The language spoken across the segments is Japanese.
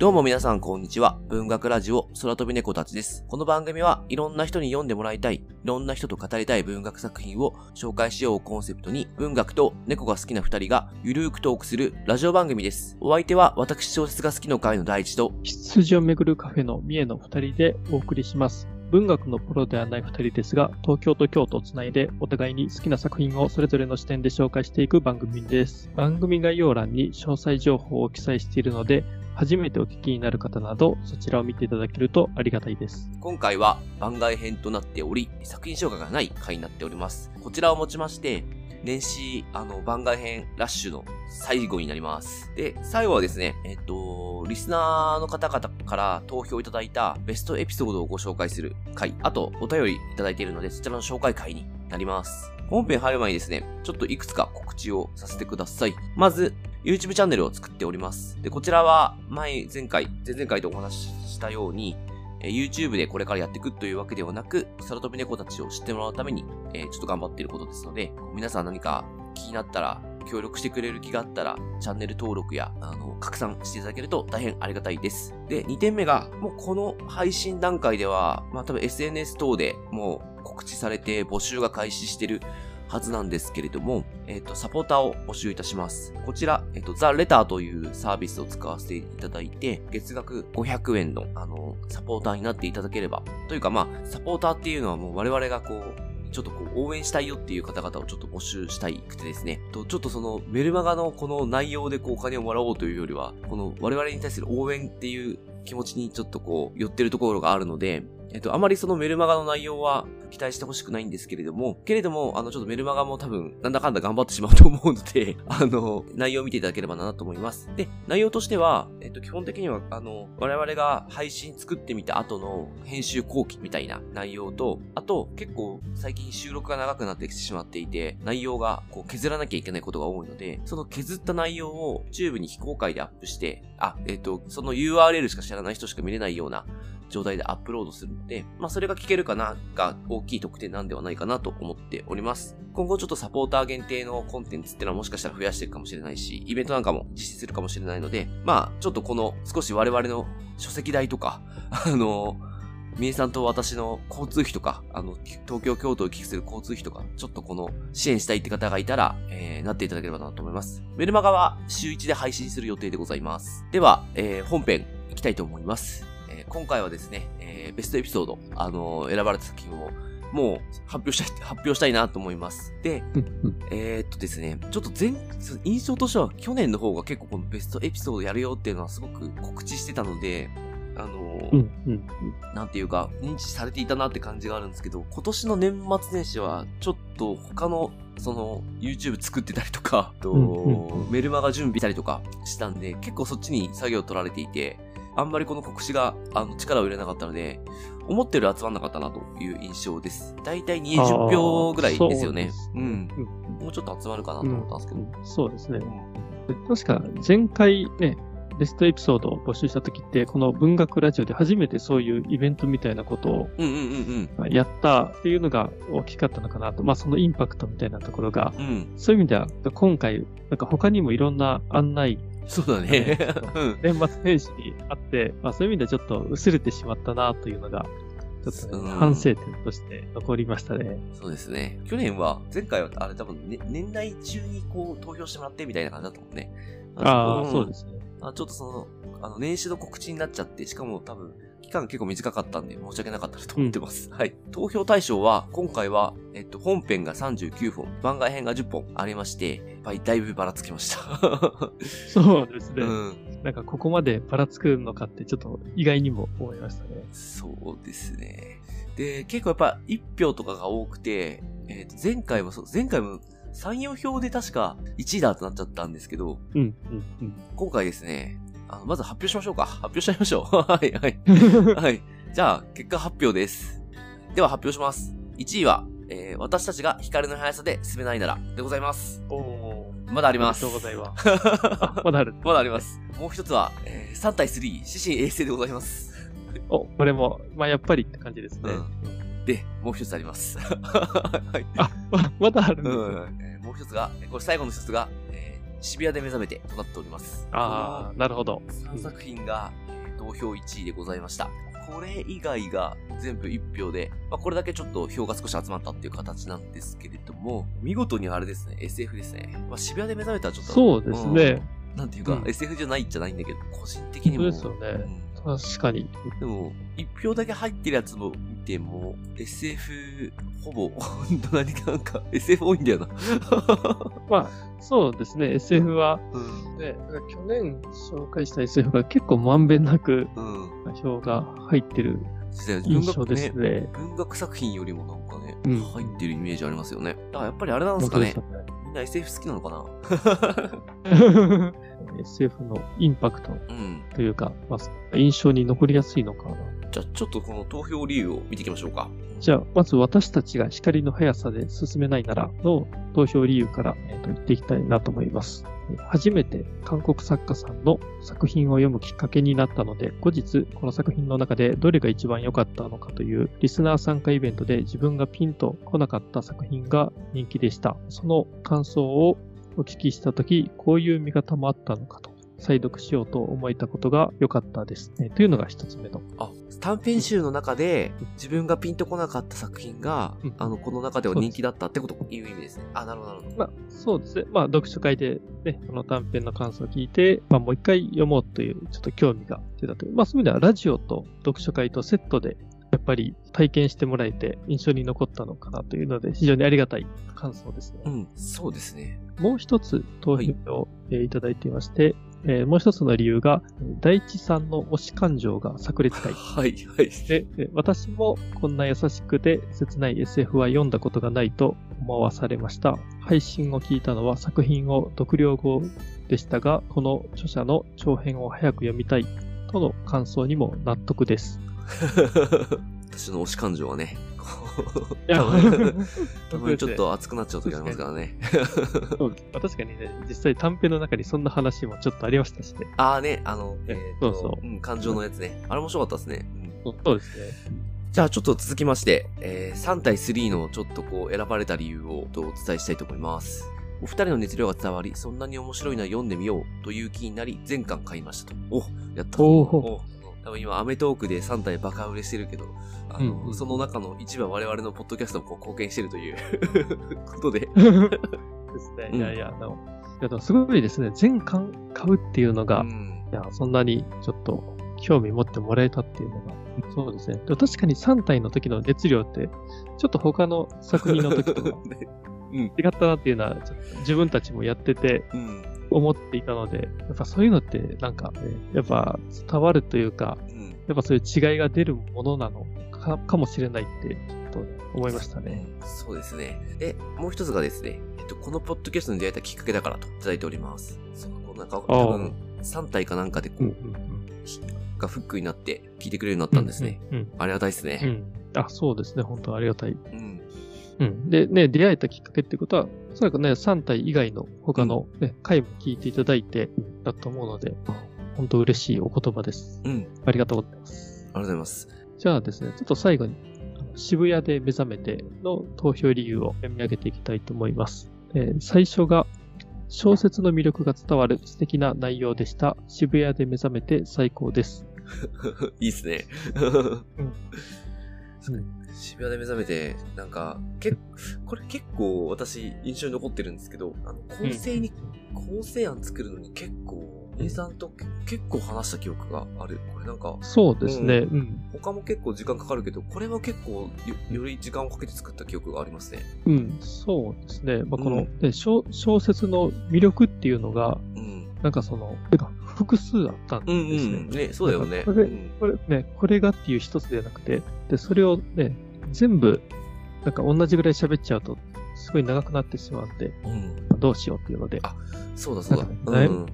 どうも皆さんこんにちは。文学ラジオ空飛び猫たちです。この番組はいろんな人に読んでもらいたい、いろんな人と語りたい文学作品を紹介しようコンセプトに文学と猫が好きな二人がゆるーくトークするラジオ番組です。お相手は私小説が好きの会の第一と羊をめぐるカフェの三重の二人でお送りします。文学のプロではない二人ですが、東京と京都をつないでお互いに好きな作品をそれぞれの視点で紹介していく番組です。番組概要欄に詳細情報を記載しているので、初めてお聞きになる方など、そちらを見ていただけるとありがたいです。今回は番外編となっており、作品紹介がない回になっております。こちらをもちまして、年始、あの、番外編ラッシュの最後になります。で、最後はですね、えっと、リスナーの方々から投票いただいたベストエピソードをご紹介する回、あとお便りいただいているので、そちらの紹介回になります。本編入る前にですね、ちょっといくつか告知をさせてください。まず、YouTube チャンネルを作っております。で、こちらは前、前回、前々回とお話ししたように、え YouTube でこれからやっていくというわけではなく、空飛び猫たちを知ってもらうために、え、ちょっと頑張っていることですので、皆さん何か気になったら、協力してくれる気があったら、チャンネル登録や、あの、拡散していただけると大変ありがたいです。で、2点目が、もうこの配信段階では、まあ多分 SNS 等でもう告知されて募集が開始してるはずなんですけれども、えっ、ー、と、サポーターを募集いたします。こちら、えっ、ー、と、ザ・レターというサービスを使わせていただいて、月額500円の、あの、サポーターになっていただければ、というかまあ、サポーターっていうのはもう我々がこう、ちょっとこう応援したいよっていう方々をちょっと募集したいくてですね。と、ちょっとそのメルマガのこの内容でこうお金をもらおうというよりは、この我々に対する応援っていう気持ちにちょっとこう寄ってるところがあるので、えっと、あまりそのメルマガの内容は期待してほしくないんですけれども、けれども、あの、ちょっとメルマガも多分、なんだかんだ頑張ってしまうと思うので、あの、内容を見ていただければなと思います。で、内容としては、えっと、基本的には、あの、我々が配信作ってみた後の編集後期みたいな内容と、あと、結構最近収録が長くなってきてしまっていて、内容がこう削らなきゃいけないことが多いので、その削った内容を YouTube に非公開でアップして、あ、えっと、その URL しか知らない人しか見れないような状態でアップロードするので、まあそれが聞けるかなが大きい特典なんではないかなと思っております。今後ちょっとサポーター限定のコンテンツってのはもしかしたら増やしていくかもしれないし、イベントなんかも実施するかもしれないので、まあちょっとこの少し我々の書籍代とか、あの、みえさんと私の交通費とか、あの、東京、京都を行き来する交通費とか、ちょっとこの支援したいって方がいたら、えー、なっていただければなと思います。メルマガは週1で配信する予定でございます。では、えー、本編行きたいと思います。今回はですね、えー、ベストエピソード、あのー、選ばれた作品を、もう発表したい、発表したいなと思います。で、えっとですね、ちょっと前、印象としては去年の方が結構このベストエピソードやるよっていうのはすごく告知してたので、あのーなんていうか、認知されていたなって感じがあるんですけど、今年の年末年始は、ちょっと他の、その、YouTube 作ってたりとか、と、メルマガ準備したりとかしたんで、結構そっちに作業取られていて、あんまりこの告知があの力を入れなかったので、思ってる集まんなかったなという印象です。だいたい20票ぐらいですよね。ううん。もうちょっと集まるかなと思ったんですけど。うん、そうですね。確か前回ね、ベストエピソードを募集した時って、この文学ラジオで初めてそういうイベントみたいなことをやったっていうのが大きかったのかなと。まあそのインパクトみたいなところが、うん、そういう意味では今回、なんか他にもいろんな案内そうだね。年末年始にあって、まあそういう意味ではちょっと薄れてしまったなというのが、ちょっと、ね、反省点として残りましたね。そうですね。去年は、前回はあれ多分、ね、年内中にこう投票してもらってみたいな感じだったもんね。ああ、そうですね。あちょっとその、あの、年始の告知になっちゃって、しかも多分、期間結構短かったんで申し訳なかったなと思ってます。うん、はい。投票対象は、今回は、えっと、本編が39本、番外編が10本ありまして、やっぱりだいぶばらつきました。そうですね。うん。なんかここまでばらつくのかってちょっと意外にも思いましたね。そうですね。で、結構やっぱ1票とかが多くて、えっ、と、前回もそう、前回も3、4票で確か1位だとなっちゃったんですけど、うん、うん、うん。今回ですね、あの、まず発表しましょうか。発表しちゃいましょう。はい、はい。はい。じゃあ、結果発表です。では発表します。1位は、えー、私たちが光の速さで進めないなら、でございます。おまだあります。ありがとうございます。まだある。まだあります。もう一つは、えー、3対3、指針衛星でございます。お、これも、まあ、やっぱりって感じですね。うん、で、もう一つあります。はい。あ、まだあるんです、ね、うん、えー、もう一つが、これ最後の一つが、渋谷で目覚めてとなっております。ああ、なるほど。3作品がえー投票1位でございました。これ以外が全部1票で、まあ、これだけちょっと票が少し集まったっていう形なんですけれども、見事にあれですね、SF ですね。まあ、渋谷で目覚めたらちょっと。そうですね。うんなんていうか、うん SF じゃないんじゃないんだけど、個人的にも。本当ですよねうん確かに。でも、一票だけ入ってるやつも見ても、SF、ほぼ、本当何かなんか、SF 多いんだよな。まあ、そうですね。SF は、うん。ね、去年紹介した SF が結構まんべんなくうん。票が入ってる印象ですね。文学作品よりもなんかね、うん入ってるイメージありますよね。だからやっぱりあれなんですか。ね。みんな SF 好きなのかな？SF のインパクトうん。というか、まあ、印象に残りやすいのかな。じゃあちょっとこの投票理由を見ていきましょうか。じゃあ、まず私たちが光の速さで進めないならの投票理由から、えーと言っていきたいなと思います。初めて韓国作家さんの作品を読むきっかけになったので、後日この作品の中でどれが一番良かったのかというリスナー参加イベントで自分がピンと来なかった作品が人気でした。その感想をお聞きしたとき、こういう見方もあったのかと。再読しようと思えたことが良かったです。えーというのが一つ目のあ、短編集の中で自分がピンとこなかった作品が、うんあの、この中では人気だったってこという意味ですね。あ、なるほど、なるほど。まあ、そうですね。まあ、読書会でね、この短編の感想を聞いて、まあ、もう一回読もうという、ちょっと興味が出たという。まあ、そういう意味では、ラジオと読書会とセットで、やっぱり体験してもらえて印象に残ったのかなというので、非常にありがたい感想ですね。うん、そうですね。もう一つ投票を、えーいただいていまして、えーもう一つの理由が、大地さんの推し感情が炸裂たい。はい、はい。で、え私もこんな優しくて切ない SF は読んだことがないと思わされました。配信を聞いたのは作品を読了後でしたが、この著者の長編を早く読みたいとの感想にも納得です。私の推し感情はね、たまにたまにちょっと熱くなっちゃう時ありますからね。そうまあ確かにね、実際短編の中にそんな話もちょっとありましたしね。ああね、あの、えーとそうそううん、感情のやつね。あれ面白かったですね。うんそうですね。じゃあちょっと続きまして、えー3対3のちょっとこう選ばれた理由をとお伝えしたいと思います。お二人の熱量が伝わり、そんなに面白いなら読んでみようという気になり、全巻買いましたと。おやった。おーお多分今、アメトークで3体バカ売れしてるけど、あの、うんうんその中の一番我々のポッドキャストもこう貢献してるという ことで、ですね。うんいやいや、あの、いやでもすごいですね。全巻買うっていうのが、うんいや、そんなにちょっと興味持ってもらえたっていうのが、そうですね。でも確かに3体の時の熱量って、ちょっと他の作品の時と ね違ったなっていうのは、自分たちもやっててうん。思っていたので、やっぱそういうのってなんか、ね、やっぱ伝わるというか、うん。やっぱそういう違いが出るものなのかかもしれないって、ちょっとね思いましたね。うんそうですね。で、もう一つがですね、えっと、このポッドキャストに出会えたきっかけだからといただいております。そうこうなんか、多分、3体かなんかでこう、うんうんがフックになって聞いてくれるようになったんですね。。うんありがたいですね。うんうん。あ、そうですね。本当ありがたい。うん。うん。で、ね、出会えたきっかけってことは、おそらくね、3体以外の他の、ね回も聞いていただいてだと思うので、本当嬉しいお言葉です。うん。ありがとうございます。ありがとうございます。じゃあですね、ちょっと最後に、渋谷で目覚めての投票理由を読み上げていきたいと思います。えー最初が、小説の魅力が伝わる素敵な内容でした。渋谷で目覚めて最高です。いいっすね。うん 渋谷で目覚めて、なんか、けこれ結構私印象に残ってるんですけど、あの、構成に、構成案作るのに結構、兄さんと結構話した記憶がある。これなんか、そうですね。うん。他も結構時間かかるけど、これは結構よ、より時間をかけて作った記憶がありますね。うん、そうですね。まあ、この、うんね小小説の魅力っていうのが、うん。なんかその、てか複数あったんうんですね。うん。ね、そうだよね。これうんこれね、これがっていう一つではなくて、で、それをね、全部、なんか同じぐらい喋っちゃうと、すごい長くなってしまうんで、うん。どうしようっていうので。あそうだそうだ。ねうん。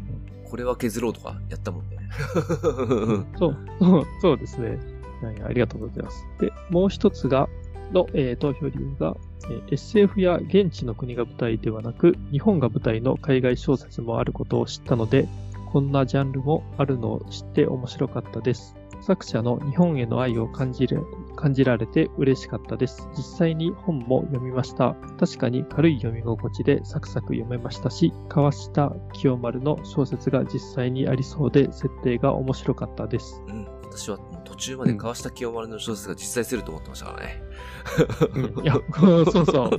これは削ろうとかやったもんね。そう、そう、そうですね。はい、ありがとうございます。で、もう一つが、の、えー投票理由が、えー SF や現地の国が舞台ではなく、日本が舞台の海外小説もあることを知ったので、こんなジャンルもあるのを知って面白かったです。作者の日本への愛を感じる感じられて嬉しかったです。実際に本も読みました。確かに軽い読み心地でサクサク読めましたし、川下清丸の小説が実際にありそうで設定が面白かったです。うん。私は途中まで川下清丸の小説が実在すると思ってましたからね。うん、いや、そうそう。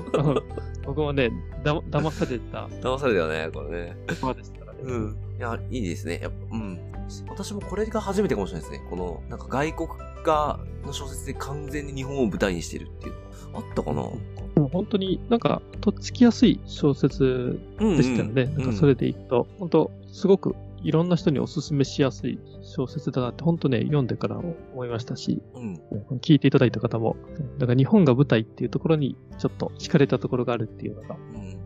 僕もね、だ騙された騙されたよね、これね。まですからね。うん。いや、いいですね。やっぱ、うん。私もこれが初めてかもしれないですね。この、なんか外国画の小説で完全に日本を舞台にしてるっていうの。あったかな？でも本当になんか、とっつきやすい小説うんでしたよね。なんかそれでいくと、本当すごくいろんな人におすすめしやすい小説だなって、本当ね、読んでから思いましたし、うん。聞いていただいた方も、だから日本が舞台っていうところにちょっと惹かれたところがあるっていうのが、うん。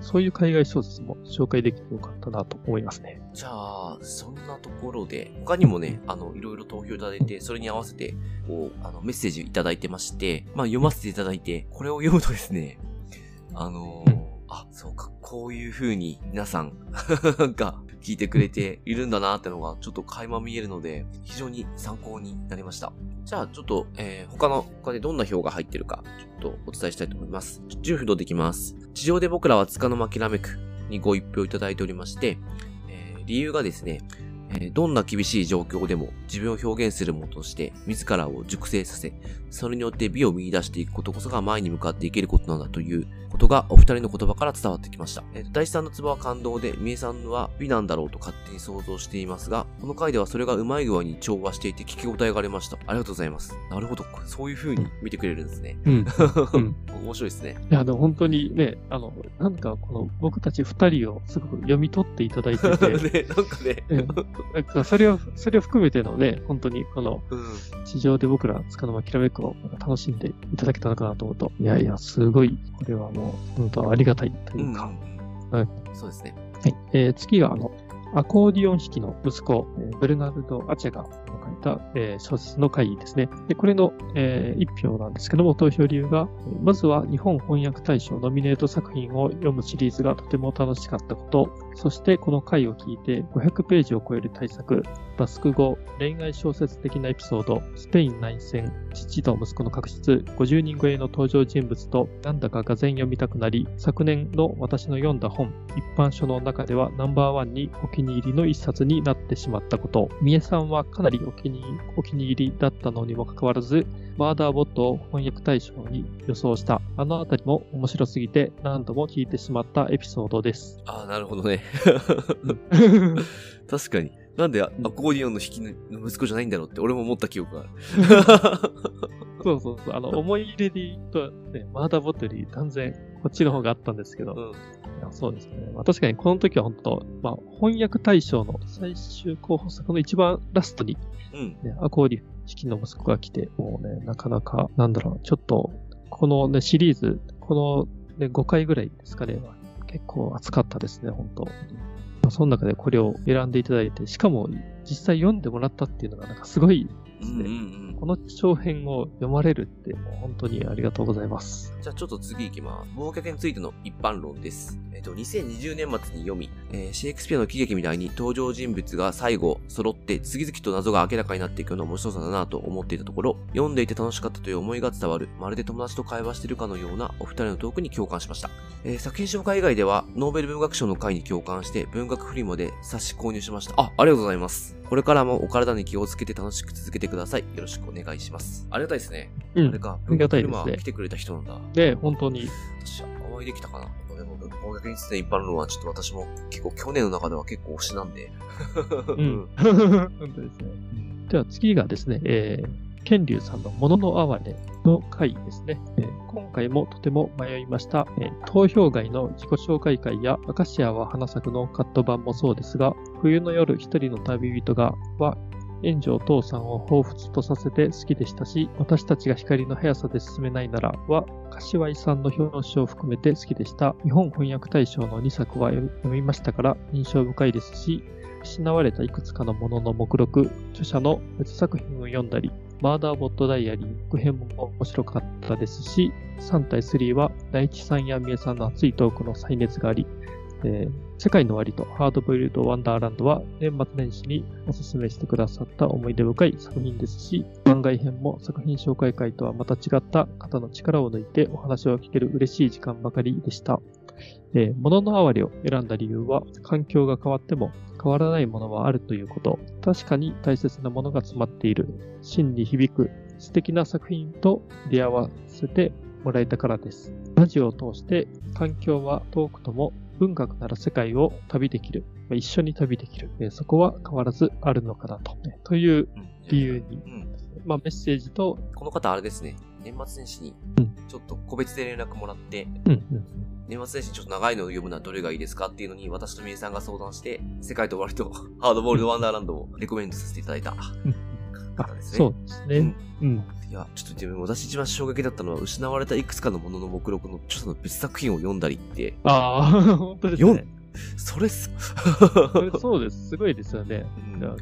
そういう海外小説も紹介できてよかったなと思いますね。じゃあ、そんなところで、他にもね、あの、いろいろ投票いただいて、それに合わせて、こう、あの、メッセージいただいてまして、まあ、読ませていただいて、これを読むとですね、あのーあ、そうか、こういう風に皆さん が聞いてくれているんだなってのがちょっと垣間見えるので、非常に参考になりました。じゃあ、ちょっと、えー他の、他でどんな表が入ってるか、ちょっとお伝えしたいと思います。10不動できます？地上で僕らは束の間きらめくにご一票いただいておりまして、えー理由がですね、えーどんな厳しい状況でも自分を表現するものとして自らを熟成させ、それによって美を見出していくことこそが前に向かっていけることなんだということがお二人の言葉から伝わってきました。えーと大地さんのツボは感動で、三重さんは美なんだろうと勝手に想像していますが、この回ではそれがうまい具合に調和していて聞き応えがありました。ありがとうございます。なるほど。そういう風に見てくれるんですね。うん。うん 面白いですね。いや、でも本当にね、あの、なんかこの僕たち二人をすごく読み取っていただいてて、ね、なんかね。うんなんかそれを、それを含めてのね、本当にこのうん。地上で僕らつかの間きらめくをなんか楽しんでいただけたのかなと思うと、いやいや、すごい、これはもう、本当ありがたいというか、はいそうですね。はい。えー次が、あの、アコーディオン弾きの息子、えーベルナルド・アチェが書いた、えー小説の回ですね。で、これの、えー一票なんですけども、投票理由が、えーまずは日本翻訳大賞ノミネート作品を読むシリーズがとても楽しかったこと、そしてこの回を聞いて500ページを超える大作、バスク語、恋愛小説的なエピソード、スペイン内戦、父と息子の確執、50人超えの登場人物と、なんだかがぜん読みたくなり、昨年の私の読んだ本、一般書の中ではナンバーワンにお気に入りの一冊になってしまったこと。三重さんはかなりお気にお気に入りだったのにもかかわらず、マーダーボットを翻訳対象に予想した。あのあたりも面白すぎて何度も聞いてしまったエピソードです。ああ、なるほどね。確かに。なんでアアコーディオンの弾きの息子じゃないんだろうって俺も思った記憶がある。そうそうそう。あの、思い入れで言うと、ね、マーダーボットより断然こっちの方があったんですけど、うん。いやそうですね。まあ、確かにこの時は本当、まあ、翻訳大賞の最終候補作の一番ラストに、うん。ね、アコーディ式の息子が来て、もうね、なかなか、なんだろう、ちょっと、このね、シリーズ、この、ね、5回ぐらいですかね、結構熱かったですね、本当。その中でこれを選んでいただいて、しかも実際読んでもらったっていうのがなんかすごいですね。うんうんうん。この長編を読まれるって、もう本当にありがとうございます。じゃあちょっと次行きます。忘却についての一般論です。えっ、と、2020年末に読み、えーシェイクスピアの喜劇みたいに登場人物が最後揃って次々と謎が明らかになっていくような面白さだなと思っていたところ、読んでいて楽しかったという思いが伝わる、まるで友達と会話してるかのようなお二人のトークに共感しました。えー作品紹介以外では、ノーベル文学賞の回に共感して文学フリマで冊子購入しました。あ、ありがとうございます。これからもお体に気をつけて楽しく続けてください。よろしくお願いします。ありがたいですね。うんあれ。か、ありがたいですね文学フリマ来てくれた人なんだ。で、本当に、私、お会いできたかなでも、音楽についての一般論はちょっと私も結構去年の中では結構推しなんで。うん。本当ですね。では次がですね、えー、ケンリュウさんのものの哀れの回ですね、え今回もとても迷いました、え投票外の自己紹介会やアカシアは花咲くのカット版もそうですが、冬の夜一人の旅人がは、炎上父さんを彷彿とさせて好きでしたし、私たちが光の速さで進めないならは、柏井さんの表紙を含めて好きでした。日本翻訳大賞の2作は読みましたから印象深いですし、失われたいくつかのものの目録、著者の別作品を読んだり、マーダーボットダイアリー、続編も面白かったですし、3対3は大地さんや三重さんの熱いトークの再熱があり、えー世界の終わりとハードボイルドワンダーランドは年末年始におすすめしてくださった思い出深い作品ですし、番外編も作品紹介会とはまた違った方の力を抜いてお話を聞ける嬉しい時間ばかりでした。えー、物の哀れを選んだ理由は、環境が変わっても変わらないものはあるということ。確かに大切なものが詰まっている。真に響く素敵な作品と出会わせてもらえたからです。ラジオを通して環境は遠くとも文学なら世界を旅できる。まあ一緒に旅できる。えーそこは変わらずあるのかなと。ねといううん理由に、うん。まあメッセージと、この方あれですね、年末年始にうん、ちょっと個別で連絡もらって、うんうん年末年始にちょっと長いのを読むのはどれがいいですかっていうのに、私とみえさんが相談して、世界と終わりと ハードボールドワンダーランドをレコメンドさせていただいたうん 方ですね。そうですね。うん。いや、ちょっと自分、私一番衝撃だったのは、失われたいくつかのものの目録の著者の別作品を読んだりって、ああ、本当です読んね。それっす。これそうです。すごいですよね。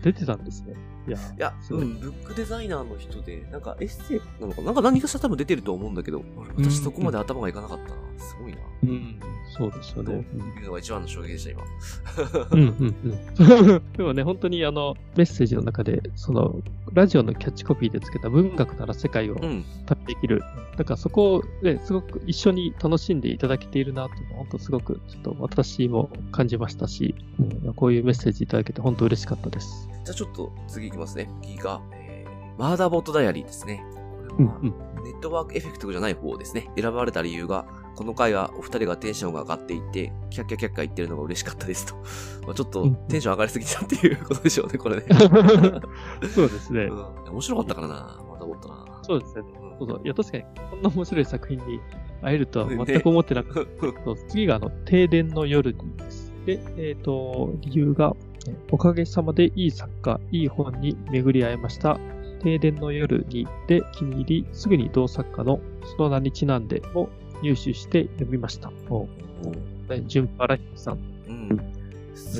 出てたんですね。いや、いごいうん、ブックデザイナーの人で、なんかエッセイなのかな？なんか何かしら多分出てると思うんだけど、私そこまで頭がいかなかったな。すごいな。うん、そうですよとね。いうのが一番の衝撃でした、今？うん、うん、うん。でもね、本当にあの、メッセージの中で、その、ラジオのキャッチコピーでつけた文学なら世界をうん。旅できる。だからそこをね、すごく一緒に楽しんでいただけているなっていうのは、本当すごく、ちょっと私も感じましたし、うん、こういうメッセージいただけて本当嬉しかったです。じゃあちょっと次いきますね。次が、えー、マーダーボットダイアリーですね。ネットワークエフェクトじゃない方ですね。選ばれた理由が、この回はお二人がテンションが上がっていて、キャッキャキャッキャ言ってるのが嬉しかったですと。まあちょっとうんテンション上がりすぎたっていうことでしょうね、これね。そうですね。うん、面白かったからな、マーダーボットな。そうですね。うんそうそう。いや、確かに、こんな面白い作品に会えるとはね全く思ってなくて、そう次が、あの、停電の夜にです。で、えっ、と、理由が、えおかげさまでいい作家、いい本に巡り合えました。停電の夜にで気に入り、すぐに同作家のその名にちなんでを入手して読みました。おね、順原彦さん。うん。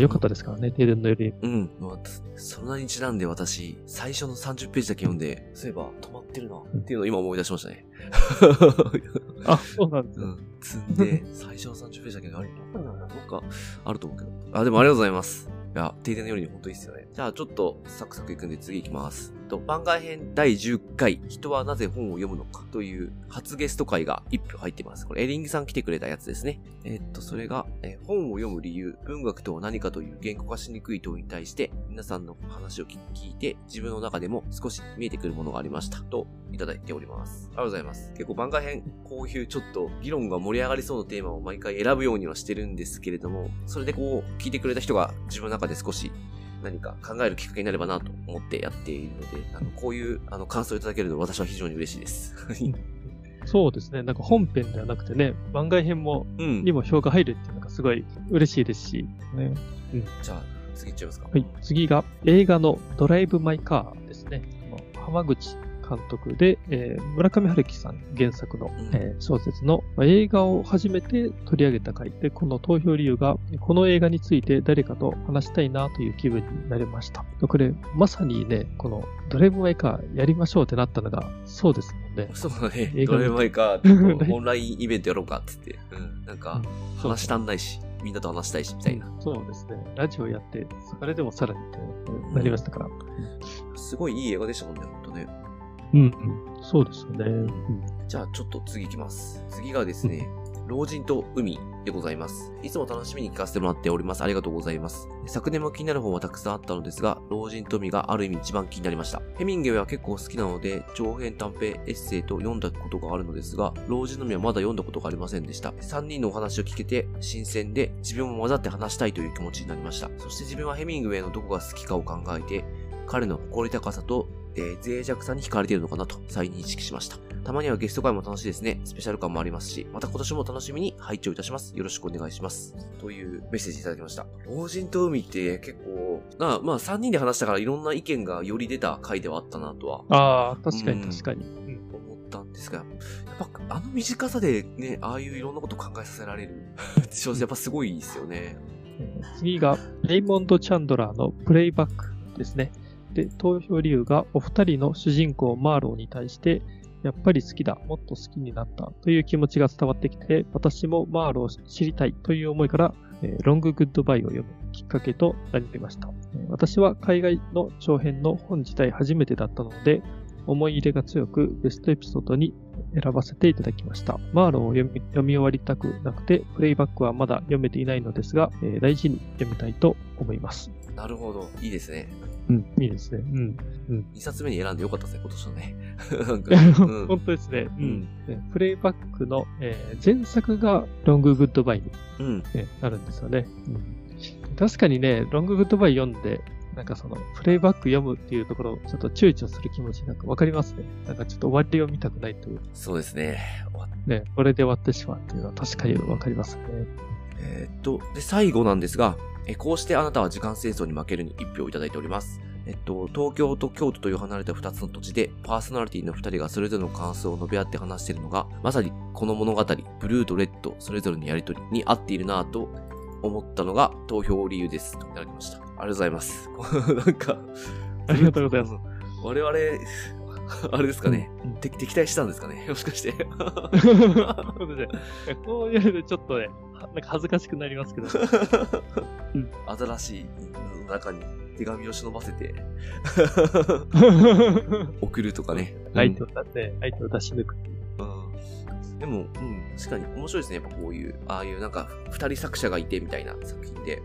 よかったですからね、停電の夜に。うん。まあその名にちなんで私、最初の30ページだけ読んで、そういえば止まってるな、っていうのを今思い出しましたね。あ、そうなんですよ。うん。積んで、最初の30ページだけあれ、な どっかあると思うけど。あ、でもありがとうございます。いや、停電の夜に本当いいっすよね。じゃあちょっとサクサクいくんで次行きます。と、番外編第10回、人はなぜ本を読むのかという初ゲスト回が1票入ってます。これエリンギさん来てくれたやつですね。えっと、それが、え本を読む理由、文学とは何かという言語化しにくい問いに対して、皆さんの話を聞聞いて、自分の中でも少し見えてくるものがありました。と、いただいております。ありがとうございます。結構番外編、こういうちょっと議論が盛り上がりそうなテーマを毎回選ぶようにはしてるんですけれども、それでこう、聞いてくれた人が自分の中で少し何か考えるきっかけになればなと思ってやっているので、あの、こういう、あの、感想をいただけるの私は非常に嬉しいです。そうですね。なんか本編ではなくてね、番外編も、うんに。も票が入るっていうのがすごい嬉しいですし、ね。じゃあ、次行っちゃいますか。はい。次が映画のドライブ・マイ・カーですね。浜口監督で、えー村上春樹さん原作の、うんえー小説の、まあ映画を初めて取り上げた回で、この投票理由が、この映画について誰かと話したいなという気分になりました。これ、まさにね、このドライブ・マイ・カーやりましょうってなったのが、そうですもんね。そうだね。ドライブマイカー、オンラインイベントやろうかって言って。うん。なんか、話したんないし、みんなと話したいし、みたいな。そうですね。ラジオやって、それでもさらにってなりましたから。すごいいい映画でしたもんね、ほんとね。うん、うん。そうですよね。うんじゃあちょっと次行きます。次がですね、老人と海でございます。いつも楽しみに聞かせてもらっております。ありがとうございます。昨年も気になる本はたくさんあったのですが、老人と海がある意味一番気になりました。ヘミングウェイは結構好きなので、長編短編エッセイと読んだことがあるのですが、老人の海はまだ読んだことがありませんでした。3人のお話を聞けて新鮮で、自分も混ざって話したいという気持ちになりました。そして自分はヘミングウェイのどこが好きかを考えて、彼の誇り高さと、えー脆弱さに惹かれているのかなと再認識しました。たまにはゲスト会も楽しいですね。スペシャル感もありますし、また今年も楽しみに拝聴いたします。よろしくお願いします。というメッセージいただきました。老人と海って結構、なまあ3人で話したからいろんな意見がより出た回ではあったなとはああ、確かうんに確かに。うん思ったんですが、やっぱあの短さでね、ああいういろんなことを考えさせられる 小説やっぱすごいですよね。えー次が、レイモンド・チャンドラーのプレイバックですね。で、投票理由がお二人の主人公マーローに対して、やっぱり好きだ、もっと好きになったという気持ちが伝わってきて、私もマーローを知りたいという思いからえロンググッドバイを読むきっかけとなりました。私は海外の長編の本自体初めてだったので、思い入れが強くベストエピソードに選ばせていただきました。マーローを読み読み終わりたくなくて、プレイバックはまだ読めていないのですが、えー大事に読みたいと思います。なるほど。いいですね。うん、いいですね。うん。うん。2冊目に選んでよかったですね、今年のね。うん本当ですね。ううんプレイバックの、えー前作がロンググッドバイに、うん。ねなるんですよね。うん。確かにね、ロンググッドバイ読んで、なんかその、プレイバック読むっていうところ、ちょっと躊躇する気持ちなんかわかりますね。なんかちょっと終わりを見たくないという。そうですね。終わっね、これで終わってしまうっていうのは確かにわかりますね。えーっと、で、最後なんですが、えこうしてあなたは時間戦争に負けるに一票いただいております。えっと、東京と京都という離れた二つの土地で、パーソナリティの二人がそれぞれの感想を述べ合って話しているのが、まさにこの物語、ブルーとレッド、それぞれのやりとりに合っているなぁと思ったのが投票理由です。といただきました。ありがとうございます。なんか、ありがとうございます。我々、あれですかね、うん。敵敵対したんですかねもしかして。そうですねこういうのちょっとね、はなんか恥ずかしくなりますけど。うんアザラシの中に手紙を忍ばせて 送るとかね。相手を出して、相手を出し抜く。うん。でも、うん、確かに面白いですね。やっぱこういう、ああいうなんか、二人作者がいてみたいな作品で、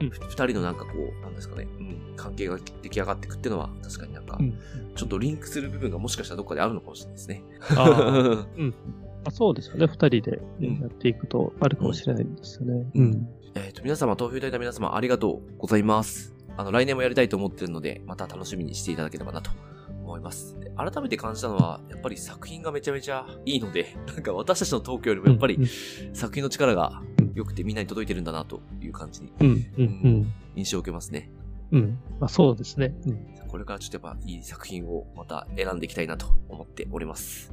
うん人のなんかこう、なんですかね、うん、関係が出来上がっていくっていうのは、確かになんかう、ん。ちょっとリンクする部分がもしかしたらどっかであるのかもしれないですね。うん。あそうですよね。二人でやっていくとあるかもしれないんですよね。うんえっ、と、皆様、投票いただいた皆様、ありがとうございます。あの、来年もやりたいと思ってるので、また楽しみにしていただければなと思います。で改めて感じたのは、やっぱり作品がめちゃめちゃいいので、なんか私たちのトークよりもやっぱりうん作品の力がうん良くてみんなに届いてるんだなという感じにうん、うん、うん。印象を受けますね。うん。まあそうですね。うん。これからちょっとやっぱいい作品をまた選んでいきたいなと思っております。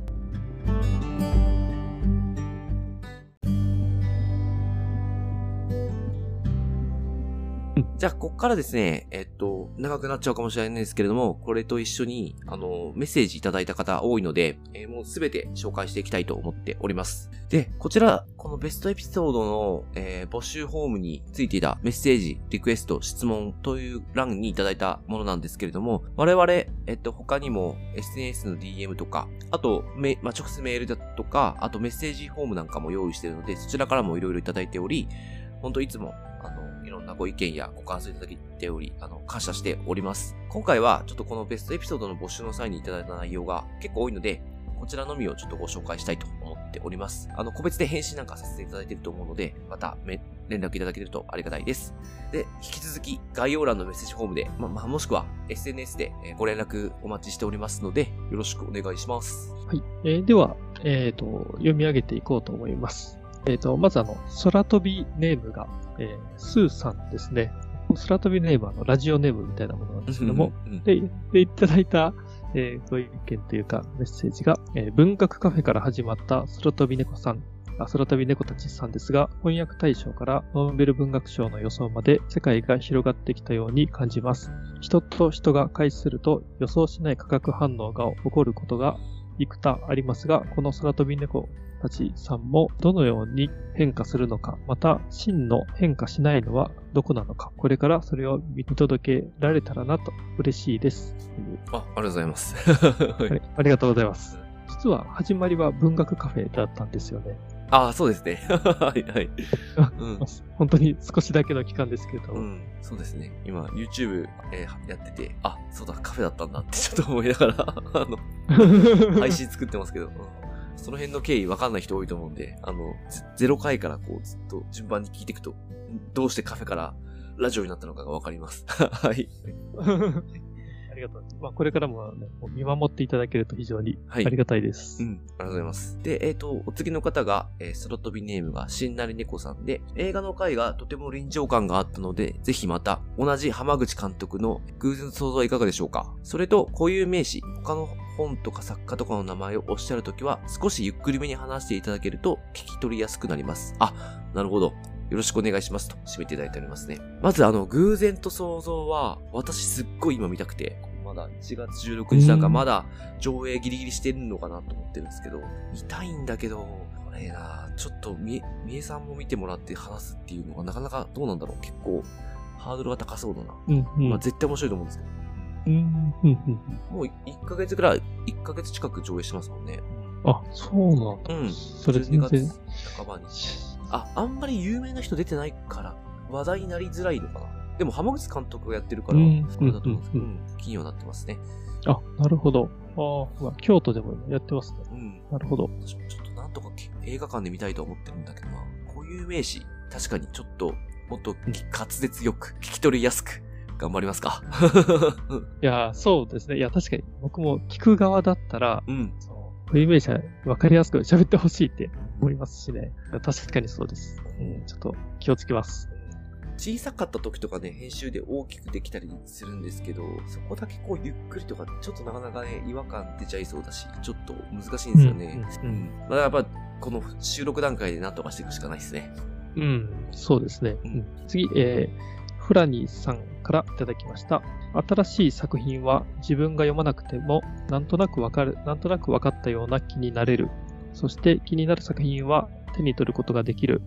じゃあ、こっからですね、えっと、長くなっちゃうかもしれないんですけれども、これと一緒に、あの、メッセージいただいた方多いので、えーもうすべて紹介していきたいと思っております。で、こちら、このベストエピソードの、えー募集フォームについていたメッセージ、リクエスト、質問という欄にいただいたものなんですけれども、我々、えっと、他にも SNS の DM とか、あと、め、まあ、直接メールだとか、あとメッセージフォームなんかも用意しているので、そちらからもいろいろいただいており、本当いつも、ろんなご意見やご感想いただいており、あの、感謝しております。今回は、ちょっとこのベストエピソードの募集の際にいただいた内容が結構多いので、こちらのみをちょっとご紹介したいと思っております。あの、個別で返信なんかさせていただいていると思うので、まため連絡いただけるとありがたいです。で、引き続き概要欄のメッセージフォームで、ま、ま、もしくは SNS でご連絡お待ちしておりますので、よろしくお願いします。はい。えーでは、えっ、と、読み上げていこうと思います。えっ、と、まずあの、空飛びネームが、えースーさんですね。空飛びネームはあのラジオネームみたいなものなんですけども、うん、で、でいただいた、えーご意見というかメッセージが、えー文学カフェから始まった空飛び猫さん、あ空飛び猫たちさんですが、翻訳大賞からノーベル文学賞の予想まで世界が広がってきたように感じます。人と人が介すると予想しない化学反応が起こることが幾多ありますが、この空飛び猫たちさんもどのように変化するのか、また真の変化しないのはどこなのか、これからそれを見届けられたらなと嬉しいです。あ、ありがとうございます。ありがとうございます。実は始まりは文学カフェだったんですよね。あ、そうですね。はい、はい。うん。本当に少しだけの期間ですけど、うん、そうですね。今、YouTube、えーやってて、あ、そうだ、カフェだったんだってちょっと思いながら、あの、配信作ってますけど、うんその辺の経緯わかんない人多いと思うんで、あの、ゼ0回からこうずっと順番に聞いていくと、どうしてカフェからラジオになったのかがわかります。はい。ありがとう。まあ、これからも,、ね、見守っていただけると非常にあはいりがたいです。うん、ありがとうございます。で、えっ、と、お次の方が、えー、スロットビネームがしんなり猫さんで、映画の回がとても臨場感があったので、ぜひまた、同じ浜口監督の偶然の想像はいかがでしょうかそれと、固有名詞、他の本とか作家とかの名前をおっしゃるときは、少しゆっくりめに話していただけると、聞き取りやすくなります。あ、なるほど。よろしくお願いしますと締めていただいておりますね。まずあの、偶然と想像は、私すっごい今見たくて、まだ1月16日なんかうんまだ上映ギリギリしてるのかなと思ってるんですけど、見たいんだけど、これなちょっとみ、みえさんも見てもらって話すっていうのがなかなかどうなんだろう。結構、ハードルが高そうだな。うん、うん。まあ絶対面白いと思うんですけど。もう1ヶ月ぐらい、1ヶ月近く上映してますもんね。あ、そうなんだ。うん。それ12全。半ばに。あ、あんまり有名な人出てないから、話題になりづらいのかな。でも浜口監督がやってるから、うんあれだと思うんですけど、ううんん、気にはなってますね。あ、なるほど。ああ、まあ、京都でもやってますね。うん。なるほど。私もちょっとなんとかけ映画館で見たいと思ってるんだけどな。固有名詞、確かにちょっと、もっとき滑舌よく、聞き取りやすく、頑張りますか。いやー、そうですね。いや、確かに僕も聞く側だったら、うん。その、固有名詞は分かりやすく喋ってほしいって思いますしね。確かにそうです。うん、ちょっと気をつけます。小さかった時とかね、編集で大きくできたりするんですけど、そこだけこうゆっくりとか、ちょっとなかなかね、違和感出ちゃいそうだし、ちょっと難しいんですよね。うんうんまあやっぱ、この収録段階で何とかしていくしかないですね。うん、そうですね。うんうん次、えー、フラニーさんからいただきました。新しい作品は自分が読まなくても、なんとなくわかる、なんとなく分かったような気になれる。そして気になる作品は手に取ることができる。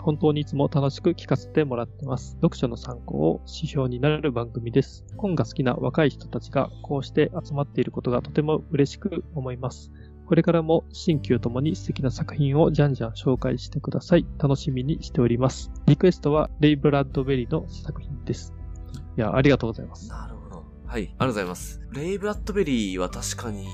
本当にいつも楽しく聞かせてもらってます。読書の参考を指標になれる番組です。本が好きな若い人たちがこうして集まっていることがとても嬉しく思います。これからも新旧ともに素敵な作品をじゃんじゃん紹介してください。楽しみにしております。リクエストはレイ・ブラッドベリーの作品です。いや、ありがとうございます。なるほど。はい、ありがとうございます。レイ・ブラッドベリーは確かに、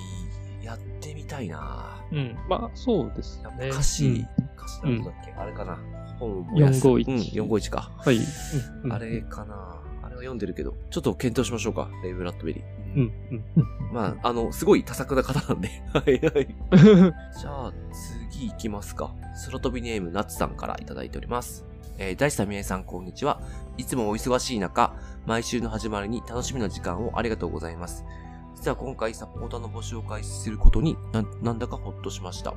やってみたいなうん。まあ、そうですね。歌詞、うん歌詞なんだっけ、あれかな？本も安い451うん、451か。はい。うんうんあれかな。あれは読んでるけど、ちょっと検討しましょうか。レイ・ブラッドベリー。うん、うん、うん。まあ、あの、すごい多作な方なんで。は いはい。じゃあ、次行きますか。空飛びネーム、ナツさんからいただいております。えー、大下美恵さん、こんにちは。いつもお忙しい中、毎週の始まりに楽しみな時間をありがとうございます。実は今回サポーターの募集を開始することにな、なんだかほっとしました。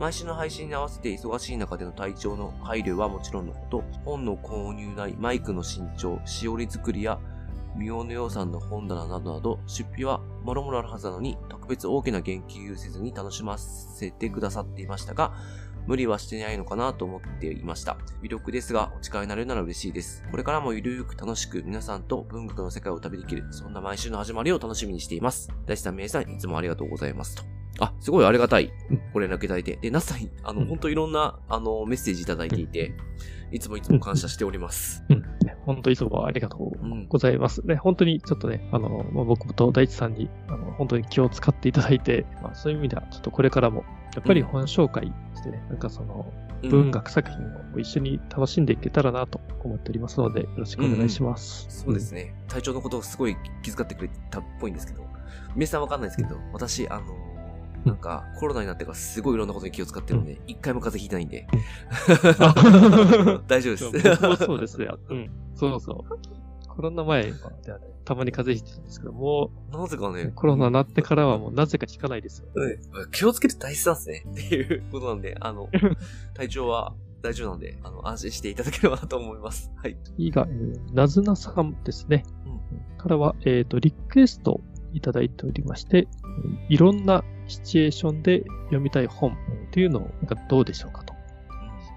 毎週の配信に合わせて忙しい中での体調の配慮はもちろんのこと、本の購入代、マイクの新調、しおり作りや、ミオの予算の本棚などなど、出費はもろもろあるはずなのに、特別大きな言及せずに楽しませてくださっていましたが、無理はしてないのかなと思っていました。微力ですが、お力になれるなら嬉しいです。これからもゆるーく楽しく皆さんと文学の世界を旅できる、そんな毎週の始まりを楽しみにしています。大地さん、めいさん、いつもありがとうございます。と。あ、すごいありがたいうん。ご連絡いただいて。で、ナスさん、あの、うん本当いろんな、あの、メッセージいただいていて、いつもいつも感謝しております。本当いつもありがとううん。ございます。ね、本当にちょっとね、あの、まあ、僕と大地さんに、あの、本当に気を使っていただいて、まあ、そういう意味では、ちょっとこれからも、やっぱり本紹介してね、なんかその、うん文学作品を一緒に楽しんでいけたらなと思っておりますので、よろしくお願いします。そうですね。体調のことをすごい気遣ってくれたっぽいんですけど、皆さんわかんないですけど、私、あのーなんか、コロナになってからすごいいろんなことに気を使ってるので、一回も風邪ひいてないんで。大丈夫です。僕もそうですね。うん。そうそう。コロナ前ではね、たまに風邪ひいてたんですけど、もなぜかねう、、コロナになってからはもうなぜか引かないですよ。うん気をつけて大切なんですね。っていうことなんで、あの、体調は大丈夫なんで、あの、安心していただければなと思います。はい。次が、えーなずなさんですね。うんからは、えっ、と、リクエストいただいておりまして、えーいろんなシチュエーションで読みたい本っていうのを、なんかどうでしょうかと。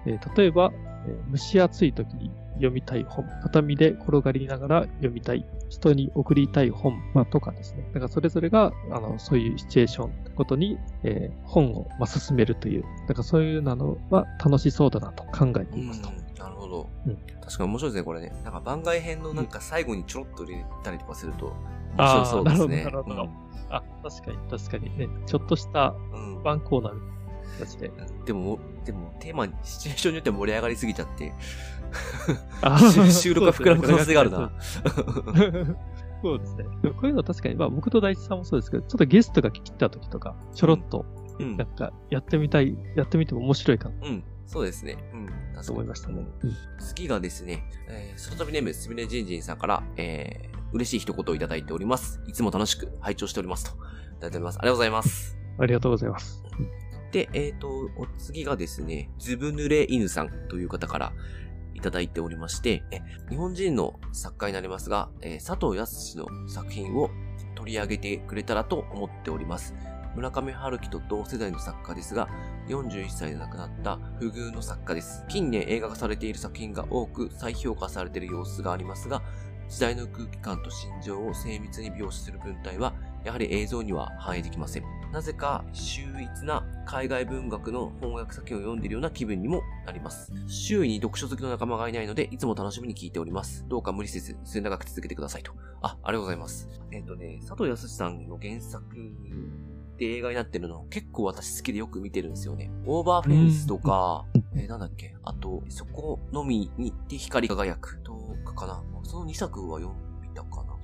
えー例えば、えー蒸し暑い時に読みたい本、畳で転がりながら読みたい、人に送りたい本、まあ、とかですね。だからそれぞれが、あの、そういうシチュエーションごとに、えー本を、まあ、進めるという、だからそういうのは楽しそうだなと考えてうんいますと。なるほど、うん確かに面白いですね、これね。なんか番外編のなんか最後にちょろっと入れたりとかすると、面白そうですね。なるほどなるほどあ、確かに、確かにね。ちょっとしたワンコーナーみたいな形で。でも、でも、テーマに、シチュエーションによって盛り上がりすぎちゃって、あ 収録が膨らむ可能性があるな。そうですね。こういうの確かに、まあ僕と大地さんもそうですけど、ちょっとゲストが来た時とか、ちょろっと、うんなんか、やってみたい、やってみても面白いかなうん。そうですね。うん。確かにと思いましたね。次がですね、えー、外飛びネームすみれじんじんさんから、えー、嬉しい一言をいただいております。いつも楽しく拝聴しておりますと。いただいております。ありがとうございます。ありがとうございます。で、えっ、と、お次がですね、ずぶ濡れ犬さんという方からいただいておりまして、え日本人の作家になりますが、えー佐藤康の作品を取り上げてくれたらと思っております。村上春樹と同世代の作家ですが、41歳で亡くなった不遇の作家です。近年映画化されている作品が多く再評価されている様子がありますが、時代の空気感と心情を精密に描写する文体は、やはり映像には反映できません。なぜか秀逸な海外文学の翻訳作品を読んでいるような気分にもなります。周囲に読書好きの仲間がいないので、いつも楽しみに聞いております。どうか無理せず、末長く続けてくださいと。あ、ありがとうございます。えっ、ー、とね、佐藤康さんの原作で映画になってるの結構私好きでよく見てるんですよね。オーバーフェンスとか、えー、なんだっけあと、そこのみにて光り輝くとかかな。その2作は読みたかな。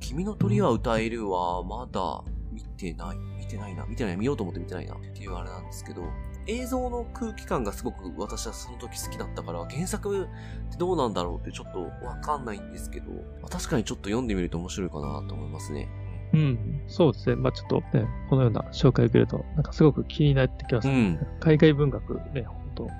君の鳥は歌えるはまだ見てない。見てないな。見てない。見ようと思って見てないな。っていうあれなんですけど、映像の空気感がすごく私はその時好きだったから、原作ってどうなんだろうってちょっとわかんないんですけど、まあ、確かにちょっと読んでみると面白いかなと思いますね。うん、そうですね。まあちょっとね、このような紹介を受けると、なんかすごく気になってきます、ね、うん、海外文学ね、本当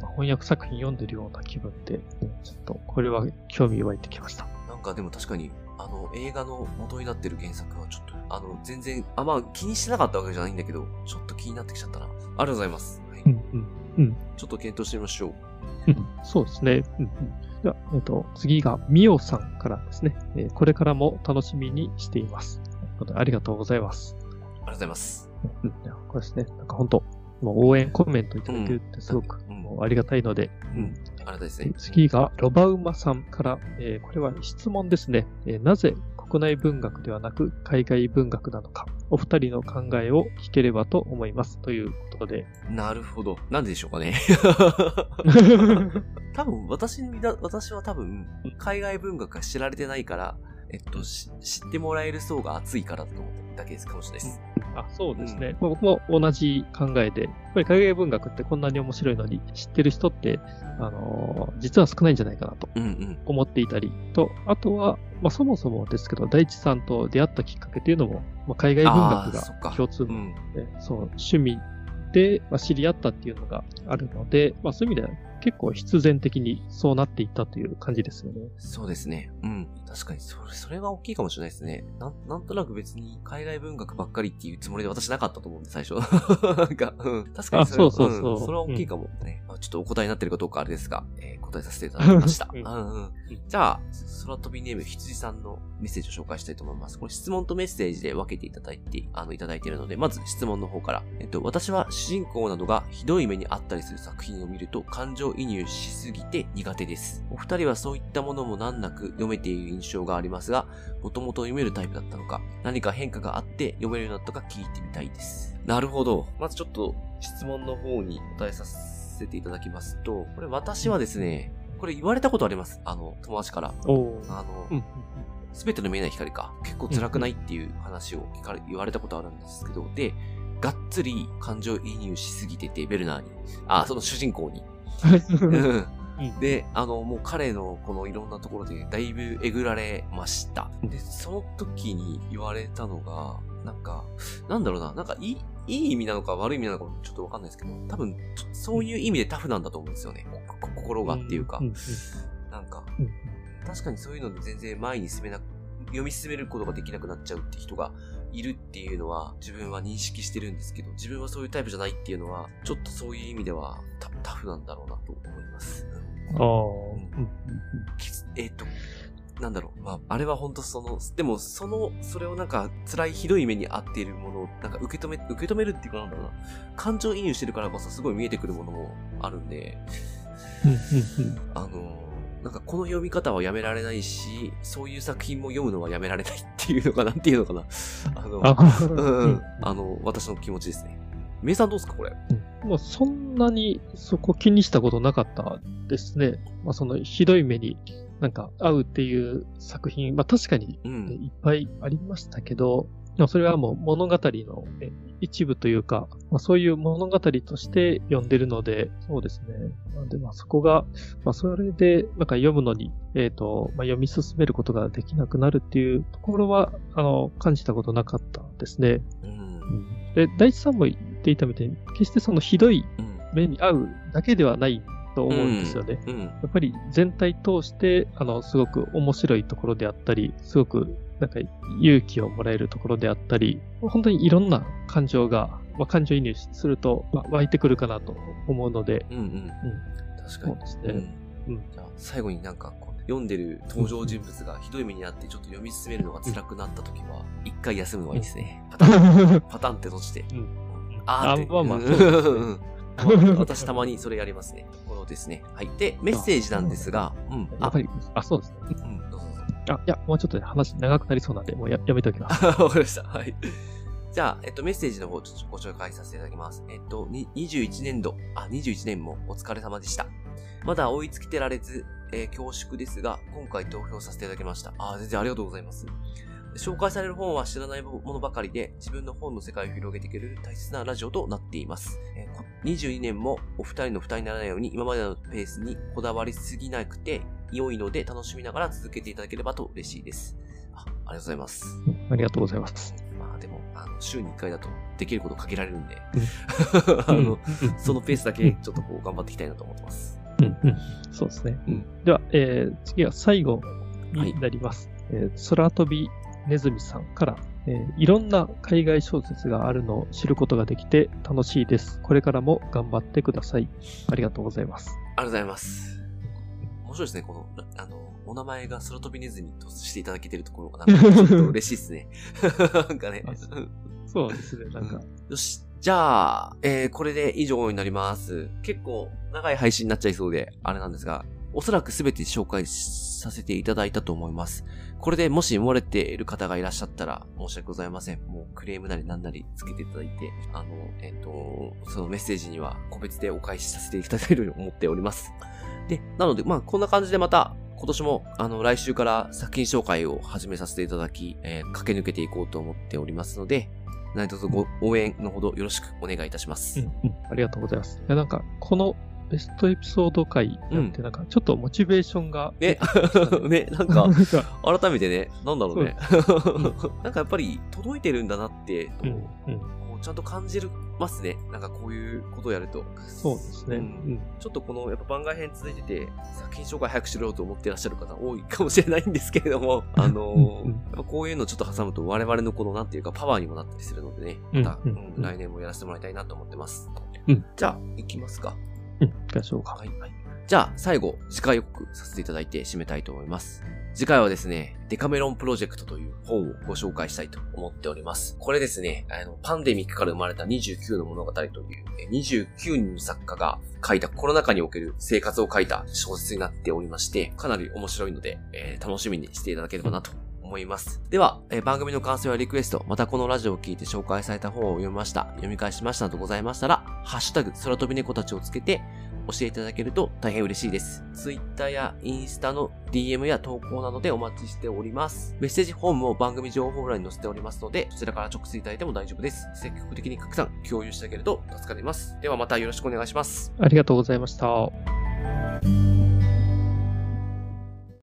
翻訳作品読んでるような気分で、ちょっとこれは興味湧いてきました。なんかでも確かにあの、映画の元になってる原作はちょっと、あの、全然、あ、まあ、気にしてなかったわけじゃないんだけど、ちょっと気になってきちゃったな。ありがとうございます。はい。うんうん。うん。ちょっと検討してみましょう。うん、そうですね。うんうん。では、えっ、ー、と、次が、みおさんからですね、えー、これからも楽しみにしています。ありがとうございます。ありがとうございます。うん、これですね、なんか本当もう応援コメントいただけるってすごく、もうありがたいので、うん、ありがたいですね。次が、ロバウマさんから、えー、これは質問ですね。えー、なぜ国内文学ではなく海外文学なのか、お二人の考えを聞ければと思います。ということで。なるほど。なんででしょうかね。多分、私に、私は多分、海外文学が知られてないから、えっと、知ってもらえる層が厚いからだと思っただけですかもしれないです。あそうですね、うん、僕も同じ考えで、やっぱり海外文学ってこんなに面白いのに、知ってる人って、あのー、実は少ないんじゃないかなと思っていたりと、うんうん、あとは、まあ、そもそもですけど、大地さんと出会ったきっかけっていうのも、まあ、海外文学が共通の、うん、そう、趣味で、まあ、知り合ったっていうのがあるので、まあ、そういう意味では結構必然的にそうなっていったという感じですよね。そうですね。うん。確かに、それ、それが大きいかもしれないですね。なん、なんとなく別に海外文学ばっかりっていうつもりで私なかったと思うんで、最初。なんか、うん。確かにそれは、そうそうそう、うん、それは大きいかもね。うん、まあ、ちょっとお答えになってるかどうかあれですが、えー、答えさせていただきました。うん、うん。じゃあ、空飛びネーム羊さんのメッセージを紹介したいと思います。これ質問とメッセージで分けていただいて、あの、いただいているので、まず質問の方から。えっと、私は主人公などがひどい目にあったりする作品を見ると感情移入しすぎて苦手です。お二人はそういったものも難なく読めている印象がありますが、もともと読めるタイプだったのか、何か変化があって読めるようになったか聞いてみたいです。なるほど。まずちょっと質問の方に答えさせていただきますと、これ私はですね、これ言われたことあります。あの、友達から。あの、すべての見えない光か。結構辛くないっていう話を聞かれ、言われたことあるんですけど、で、がっつり感情移入しすぎてて、ベルナーに。あ、その主人公に。で、あの、もう彼のこのいろんなところでだいぶえぐられました。で、その時に言われたのが、なんか、なんだろうな、なんかいい、いい意味なのか悪い意味なのかもちょっとわかんないですけど、多分、そういう意味でタフなんだと思うんですよね。心がっていうか。なんか、確かにそういうので全然前に進めな、読み進めることができなくなっちゃうって人がいるっていうのは自分は認識してるんですけど、自分はそういうタイプじゃないっていうのは、ちょっとそういう意味ではタフなんだろうなと思います。ああ、うん。えっ、と、なんだろう。まあ、あれは本当その、でも、その、それをなんか、辛いひどい目に遭っているものを、なんか受け止め、受け止めるっていうかなんだろうな。感情移入してるからこそすごい見えてくるものもあるんで、あの、なんかこの読み方はやめられないし、そういう作品も読むのはやめられないっていうのかなっていうのかな。あの、うん、あの、私の気持ちですね。名さんどうですかこれ？まあ、そんなにそこ気にしたことなかったですね。まあ、そのひどい目になんか合うっていう作品、まあ確かに、いっぱいありましたけど、でもそれはもう物語の一部というか、まあ、そういう物語として読んでるので、そうですね。なんでまあそこが、まあそれでなんか読むのに、えっ、ー、と、まあ、読み進めることができなくなるっていうところは、あの、感じたことなかったですね。うん、で、大地さんも言っていたみたいに、決してそのひどい目に遭うだけではないんと思うんですよね。うん。やっぱり全体通して、あの、すごく面白いところであったり、すごくなんか勇気をもらえるところであったり、本当にいろんな感情が、まあ、感情移入すると、まあ、湧いてくるかなと思うので、うんうん。確かにそう。ですね。うんうんじゃあ最後になんかこう読んでる登場人物がひどい目にあってちょっと読み進めるのが辛くなった時は、一回休むのがいいですね。パタン、パタンって閉じて。うんあ。あまあ 私たまにそれやりますね。このですね。はい。で、メッセージなんですが、うん。あやっぱ、り、あ、そうですね。うん、どうぞ。あ、いや、もうちょっとね話長くなりそうなんで、もうややめておきます。わかりました。はい。じゃあ、えっと、メッセージの方、ちょっとご紹介させていただきます。えっと、に21年度、あ、21年もお疲れ様でした。まだ追いつけてられず、えー恐縮ですが、今回投票させていただきました。あ、全然ありがとうございます。紹介される本は知らないものばかりで、自分の本の世界を広げていける大切なラジオとなっています。えーこ22年もお二人の負担にならないように、今までのペースにこだわりすぎなくて、良いので楽しみながら続けていただければと嬉しいです。あありがとうございます。うんありがとうございます。まあでも、あの、週に1回だとできること限られるんで、うん あの、うんそのペースだけちょっとこう頑張っていきたいなと思ってます。うんうん、そうですね。うんでは、えー次は最後になります。えー空飛びネズミさんから、えーいろんな海外小説があるのを知ることができて楽しいです。これからも頑張ってください。ありがとうございます。ありがとうございます。面白いですね、この、あの、お名前が空飛びネズミとしていただけてるところが、なんか ちょっと嬉しいですね。なんかね。そうですね、なんか。よし。じゃあ、えー、これで以上になります。結構長い配信になっちゃいそうで、あれなんですが、おそらくすべて紹介させていただいたと思います。これでもし漏れている方がいらっしゃったら申し訳ございません。もうクレームなりなんなりつけていただいて、あの、えっ、と、そのメッセージには個別でお返しさせていただけるように思っております。で、なので、まあ、こんな感じでまた、今年も、あの、来週から作品紹介を始めさせていただき、えー駆け抜けていこうと思っておりますので、何卒ご応援のほどよろしくお願いいたします。うんうん、ありがとうございます。いや、なんか、このベストエピソード回なんて、なんか、ちょっとモチベーションがね。ね、ね、なんか、改めてね、なんだろうね。なんかやっぱり届いてるんだなって、ちゃんと感じるますね。なんかこういうことをやると。そうですね。ううん。ん、ちょっとこの、やっぱ番外編続いてて、作品紹介早くしろよと思ってらっしゃる方多いかもしれないんですけれども、あのーこういうのちょっと挟むと我々のこの、なんていうか、パワーにもなったりするのでね、うん。また、来年もやらせてもらいたいなと思ってます。うん。じゃあ、行きますか。うん、行きましょうか。はい、はい。じゃあ、最後、次回予告させていただいて締めたいと思います。次回はですね、デカメロンプロジェクトという本をご紹介したいと思っております。これですね、あの、パンデミックから生まれた29の物語という、29人の作家が書いたコロナ禍における生活を書いた小説になっておりまして、かなり面白いので、えー楽しみにしていただければなと思います。では、え番組の感想やリクエスト、またこのラジオを聞いて紹介された本を読みました、読み返しましたなどございましたら、ハッシュタグ、空飛び猫たちをつけて、教えていただけると大変嬉しいです。Twitter やインスタの DM や投稿などでお待ちしております。メッセージフォームを番組情報欄に載せておりますので、そちらから直接いただいても大丈夫です。積極的に拡散、共有していただけると助かります。ではまたよろしくお願いします。ありがとうございました。